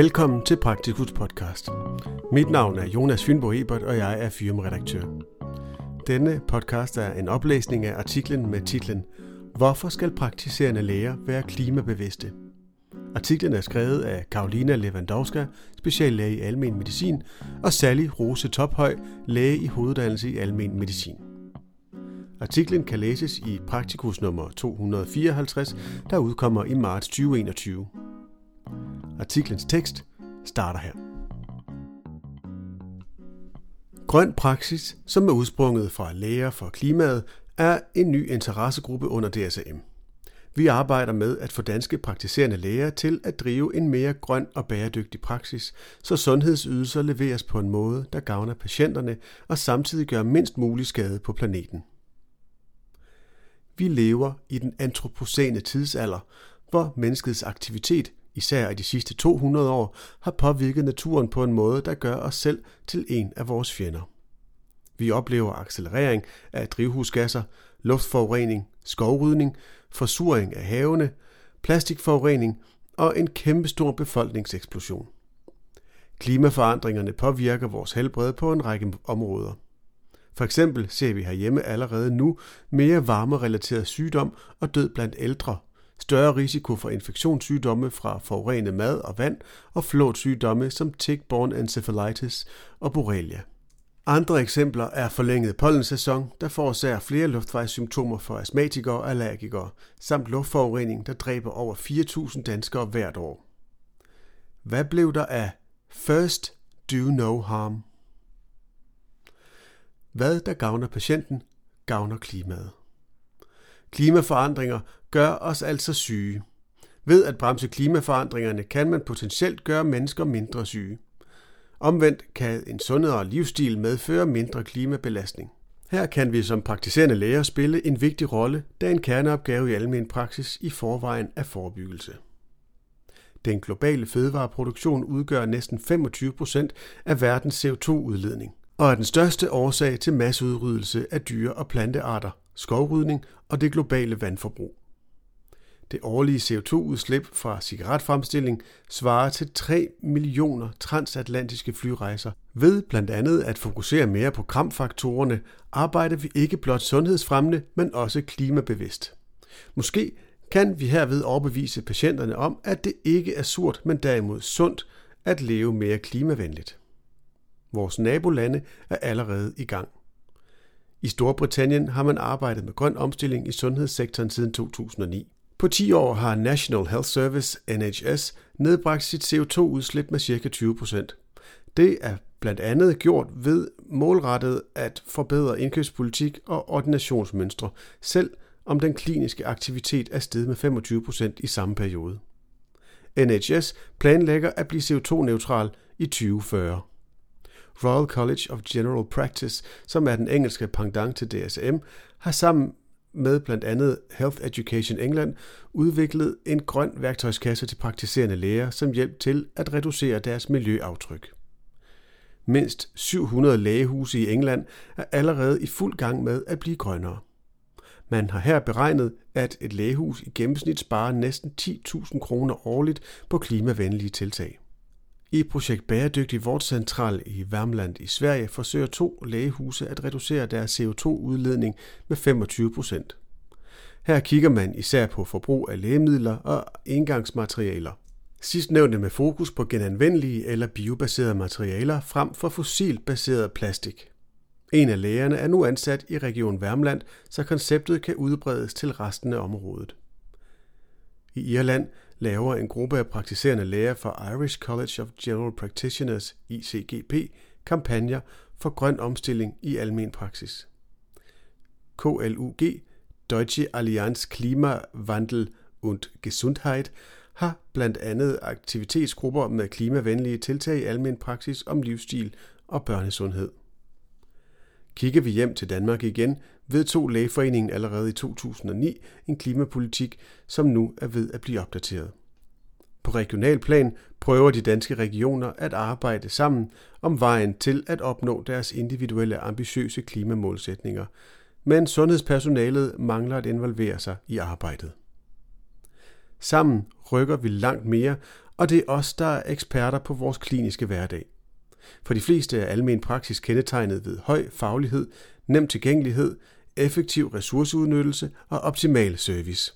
Velkommen til Praktikus podcast. Mit navn er Jonas Fynbo Ebert, og jeg er firmaredaktør. Denne podcast er en oplæsning af artiklen med titlen Hvorfor skal praktiserende læger være klimabevidste? Artiklen er skrevet af Karolina Lewandowska, speciallæge i almen medicin, og Sally Rose Tophøj, læge i hoveduddannelse i almen medicin. Artiklen kan læses i Praktikus nummer 254, der udkommer i marts 2021. Artiklens tekst starter her. Grøn Praksis, som er udsprunget fra Læger for Klimaet, er en ny interessegruppe under DSM. Vi arbejder med at få danske praktiserende læger til at drive en mere grøn og bæredygtig praksis, så sundhedsydelser leveres på en måde, der gavner patienterne og samtidig gør mindst mulig skade på planeten. Vi lever i den antropocene tidsalder, hvor menneskets aktivitet især i de sidste 200 år, har påvirket naturen på en måde, der gør os selv til en af vores fjender. Vi oplever accelerering af drivhusgasser, luftforurening, skovrydning, forsuring af havene, plastikforurening og en kæmpestor befolkningseksplosion. Klimaforandringerne påvirker vores helbred på en række områder. For eksempel ser vi herhjemme allerede nu mere varmerelateret sygdom og død blandt ældre større risiko for infektionssygdomme fra forurenet mad og vand og flåtsygdomme som tick-borne encephalitis og borrelia. Andre eksempler er forlænget pollensæson, der forårsager flere luftvejssymptomer for astmatikere og allergikere, samt luftforurening, der dræber over 4.000 danskere hvert år. Hvad blev der af First Do No Harm? Hvad der gavner patienten, gavner klimaet. Klimaforandringer gør os altså syge. Ved at bremse klimaforandringerne kan man potentielt gøre mennesker mindre syge. Omvendt kan en sundere livsstil medføre mindre klimabelastning. Her kan vi som praktiserende læger spille en vigtig rolle, da en kerneopgave i almen praksis i forvejen er forebyggelse. Den globale fødevareproduktion udgør næsten 25 procent af verdens CO2-udledning og er den største årsag til masseudryddelse af dyre- og plantearter, skovrydning og det globale vandforbrug. Det årlige CO2-udslip fra cigaretfremstilling svarer til 3 millioner transatlantiske flyrejser. Ved blandt andet at fokusere mere på kramfaktorerne, arbejder vi ikke blot sundhedsfremmende, men også klimabevidst. Måske kan vi herved overbevise patienterne om, at det ikke er surt, men derimod sundt at leve mere klimavenligt. Vores nabolande er allerede i gang. I Storbritannien har man arbejdet med grøn omstilling i sundhedssektoren siden 2009. På 10 år har National Health Service, NHS, nedbragt sit CO2-udslip med ca. 20% Det er blandt andet gjort ved målrettet at forbedre indkøbspolitik og ordinationsmønstre, selv om den kliniske aktivitet er steget med 25% i samme periode. NHS planlægger at blive CO2-neutral i 2040. Royal College of General Practice, som er den engelske pendant til DSM, har sammen med blandt andet Health Education England udviklet en grøn værktøjskasse til praktiserende læger som hjælp til at reducere deres miljøaftryk. Mindst 700 lægehuse i England er allerede i fuld gang med at blive grønnere. Man har her beregnet, at et lægehus i gennemsnit sparer næsten 10.000 kroner årligt på klimavenlige tiltag. I projekt Bæredygtig Vortcentral i Värmland i Sverige forsøger to lægehuse at reducere deres CO2-udledning med 25 procent. Her kigger man især på forbrug af lægemidler og engangsmaterialer. Sidstnævnte med fokus på genanvendelige eller biobaserede materialer frem for fossilbaseret plastik. En af lægerne er nu ansat i Region Värmland, så konceptet kan udbredes til resten af området. I Irland laver en gruppe af praktiserende læger fra Irish College of General Practitioners, ICGP, kampagner for grøn omstilling i almen praksis. KLUG, Deutsche Allianz Klimawandel und Gesundheit, har blandt andet aktivitetsgrupper med klimavenlige tiltag i almen praksis om livsstil og børnesundhed. Kigger vi hjem til Danmark igen, vedtog Lægeforeningen allerede i 2009 en klimapolitik, som nu er ved at blive opdateret. På regional plan prøver de danske regioner at arbejde sammen om vejen til at opnå deres individuelle ambitiøse klimamålsætninger, men sundhedspersonalet mangler at involvere sig i arbejdet. Sammen rykker vi langt mere, og det er os, der er eksperter på vores kliniske hverdag. For de fleste er almen praksis kendetegnet ved høj faglighed, nem tilgængelighed, effektiv ressourceudnyttelse og optimal service.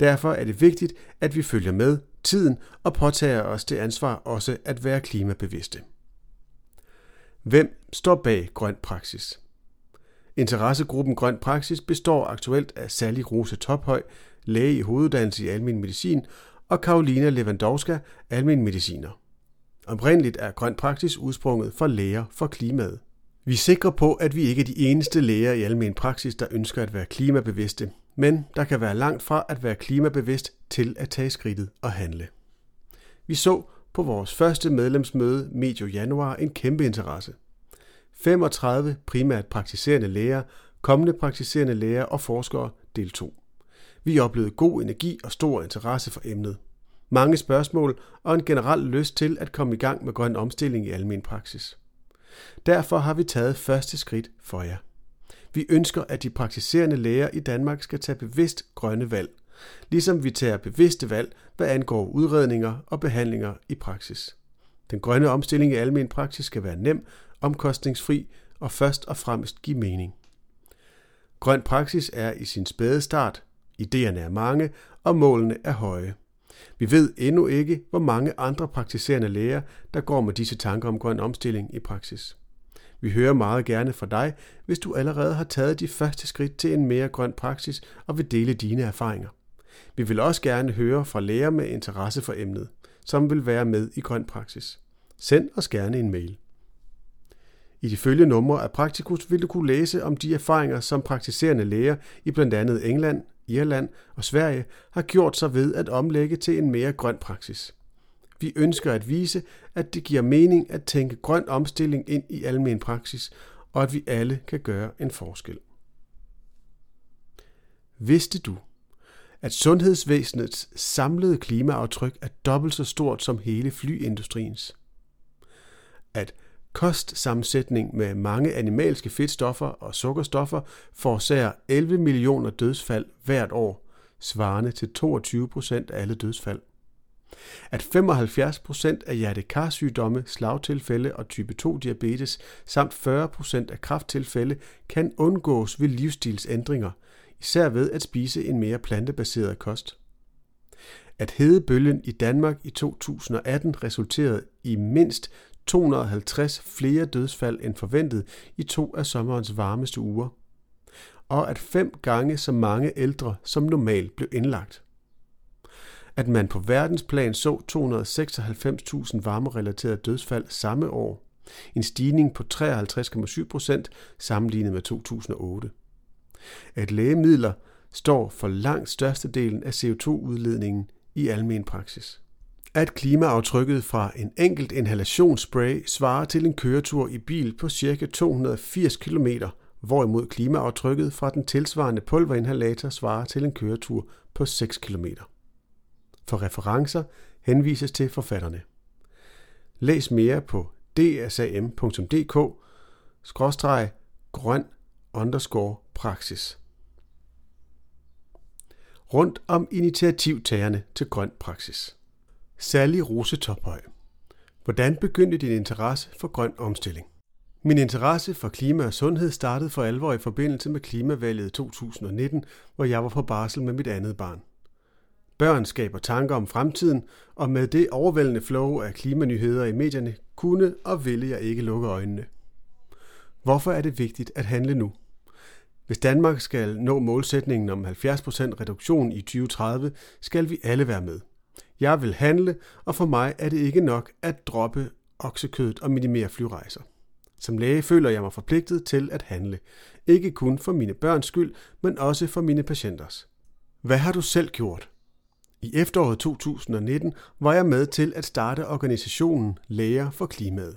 Derfor er det vigtigt, at vi følger med tiden og påtager os det ansvar også at være klimabevidste. Hvem står bag Grøn Praksis? Interessegruppen Grøn Praksis består aktuelt af Sally Rose Tophøj, læge i hoveduddannelse i almen medicin, og Karolina Lewandowska, almen mediciner. Oprindeligt er Grøn Praksis udsprunget for læger for klimaet. Vi er sikre på, at vi ikke er de eneste læger i almen praksis, der ønsker at være klimabevidste, men der kan være langt fra at være klimabevidst til at tage skridtet og handle. Vi så på vores første medlemsmøde medio januar en kæmpe interesse. 35 primært praktiserende læger, kommende praktiserende læger og forskere deltog. Vi oplevede god energi og stor interesse for emnet. Mange spørgsmål og en generel lyst til at komme i gang med grøn omstilling i almen praksis. Derfor har vi taget første skridt for jer. Vi ønsker, at de praktiserende læger i Danmark skal tage bevidst grønne valg, ligesom vi tager bevidste valg, hvad angår udredninger og behandlinger i praksis. Den grønne omstilling i almen praksis skal være nem, omkostningsfri og først og fremmest give mening. Grøn praksis er i sin spæde start, idéerne er mange, og målene er høje. Vi ved endnu ikke, hvor mange andre praktiserende læger, der går med disse tanker om grøn omstilling i praksis. Vi hører meget gerne fra dig, hvis du allerede har taget de første skridt til en mere grøn praksis og vil dele dine erfaringer. Vi vil også gerne høre fra læger med interesse for emnet, som vil være med i grøn praksis. Send os gerne en mail. I de følgende numre af Praktikus vil du kunne læse om de erfaringer, som praktiserende læger i blandt andet England, Irland og Sverige har gjort sig ved at omlægge til en mere grøn praksis. Vi ønsker at vise, at det giver mening at tænke grøn omstilling ind i almen praksis, og at vi alle kan gøre en forskel. Vidste du, at sundhedsvæsenets samlede klimaaftryk er dobbelt så stort som hele flyindustriens? At kostsammensætning med mange animalske fedtstoffer og sukkerstoffer forårsager 11 millioner dødsfald hvert år, svarende til 22 procent af alle dødsfald. At 75 procent af hjertekarsygdomme, slagtilfælde og type 2 diabetes samt 40 procent af krafttilfælde kan undgås ved livsstilsændringer, især ved at spise en mere plantebaseret kost. At hedebølgen i Danmark i 2018 resulterede i mindst 250 flere dødsfald end forventet i to af sommerens varmeste uger, og at fem gange så mange ældre som normalt blev indlagt. At man på verdensplan så 296.000 varmerelaterede dødsfald samme år, en stigning på 53,7 procent sammenlignet med 2008. At lægemidler står for langt størstedelen af CO2-udledningen i almen praksis at klimaaftrykket fra en enkelt inhalationsspray svarer til en køretur i bil på ca. 280 km, hvorimod klimaaftrykket fra den tilsvarende pulverinhalator svarer til en køretur på 6 km. For referencer henvises til forfatterne. Læs mere på dsam.dk grøn underscore praksis. Rundt om initiativtagerne til grøn praksis. Sally Rose Tophøj. Hvordan begyndte din interesse for grøn omstilling? Min interesse for klima og sundhed startede for alvor i forbindelse med klimavalget 2019, hvor jeg var på barsel med mit andet barn. Børn skaber tanker om fremtiden, og med det overvældende flow af klimanyheder i medierne, kunne og ville jeg ikke lukke øjnene. Hvorfor er det vigtigt at handle nu? Hvis Danmark skal nå målsætningen om 70% reduktion i 2030, skal vi alle være med – jeg vil handle, og for mig er det ikke nok at droppe oksekødet og minimere flyrejser. Som læge føler jeg mig forpligtet til at handle, ikke kun for mine børns skyld, men også for mine patienters. Hvad har du selv gjort? I efteråret 2019 var jeg med til at starte organisationen Læger for Klimaet.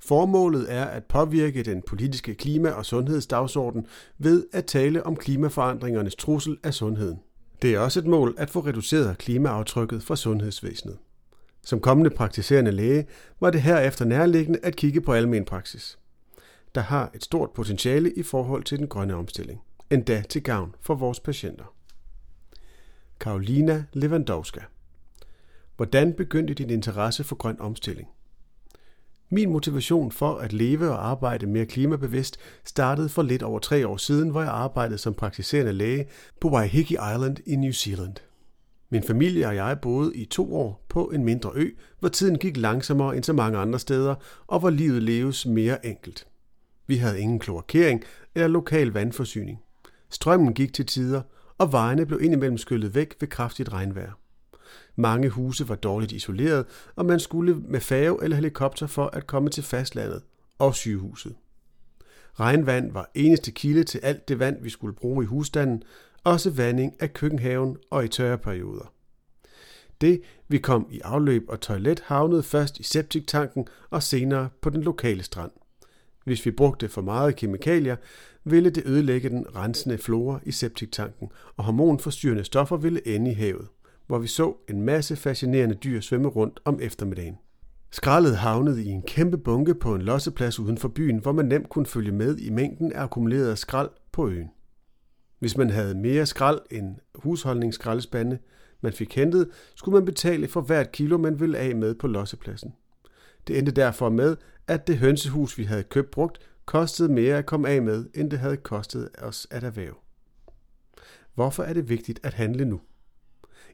Formålet er at påvirke den politiske klima- og sundhedsdagsorden ved at tale om klimaforandringernes trussel af sundheden. Det er også et mål at få reduceret klimaaftrykket fra sundhedsvæsenet. Som kommende praktiserende læge var det herefter nærliggende at kigge på almen praksis, der har et stort potentiale i forhold til den grønne omstilling, endda til gavn for vores patienter. Karolina Lewandowska Hvordan begyndte din interesse for grøn omstilling? Min motivation for at leve og arbejde mere klimabevidst startede for lidt over tre år siden, hvor jeg arbejdede som praktiserende læge på Waiheke Island i New Zealand. Min familie og jeg boede i to år på en mindre ø, hvor tiden gik langsommere end så mange andre steder, og hvor livet leves mere enkelt. Vi havde ingen kloakering eller lokal vandforsyning. Strømmen gik til tider, og vejene blev indimellem skyllet væk ved kraftigt regnvejr. Mange huse var dårligt isoleret, og man skulle med færge eller helikopter for at komme til fastlandet og sygehuset. Regnvand var eneste kilde til alt det vand, vi skulle bruge i husstanden, også vanding af køkkenhaven og i tørre perioder. Det, vi kom i afløb og toilet, havnede først i septiktanken og senere på den lokale strand. Hvis vi brugte for meget kemikalier, ville det ødelægge den rensende flora i septiktanken, og hormonforstyrrende stoffer ville ende i havet, hvor vi så en masse fascinerende dyr svømme rundt om eftermiddagen. Skraldet havnede i en kæmpe bunke på en losseplads uden for byen, hvor man nemt kunne følge med i mængden af akkumuleret skrald på øen. Hvis man havde mere skrald end husholdningsskraldespande, man fik hentet, skulle man betale for hvert kilo, man ville af med på lossepladsen. Det endte derfor med, at det hønsehus, vi havde købt brugt, kostede mere at komme af med, end det havde kostet os at erhverve. Hvorfor er det vigtigt at handle nu?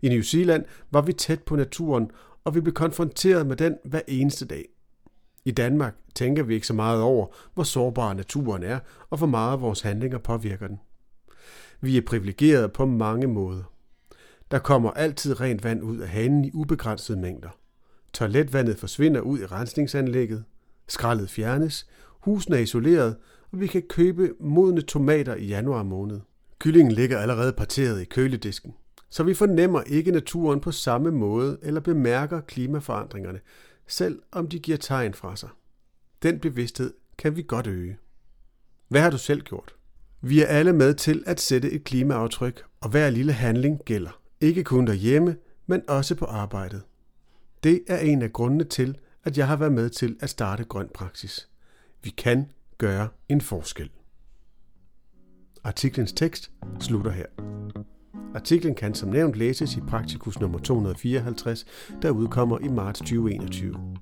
I New Zealand var vi tæt på naturen, og vi blev konfronteret med den hver eneste dag. I Danmark tænker vi ikke så meget over, hvor sårbar naturen er, og hvor meget vores handlinger påvirker den. Vi er privilegerede på mange måder. Der kommer altid rent vand ud af hanen i ubegrænsede mængder. Toiletvandet forsvinder ud i rensningsanlægget. Skraldet fjernes. Husene er isoleret, og vi kan købe modne tomater i januar måned. Kyllingen ligger allerede parteret i køledisken. Så vi fornemmer ikke naturen på samme måde eller bemærker klimaforandringerne, selv om de giver tegn fra sig. Den bevidsthed kan vi godt øge. Hvad har du selv gjort? Vi er alle med til at sætte et klimaaftryk, og hver lille handling gælder. Ikke kun derhjemme, men også på arbejdet. Det er en af grundene til, at jeg har været med til at starte Grøn Praksis. Vi kan gøre en forskel. Artiklens tekst slutter her. Artiklen kan som nævnt læses i Praktikus nummer 254, der udkommer i marts 2021.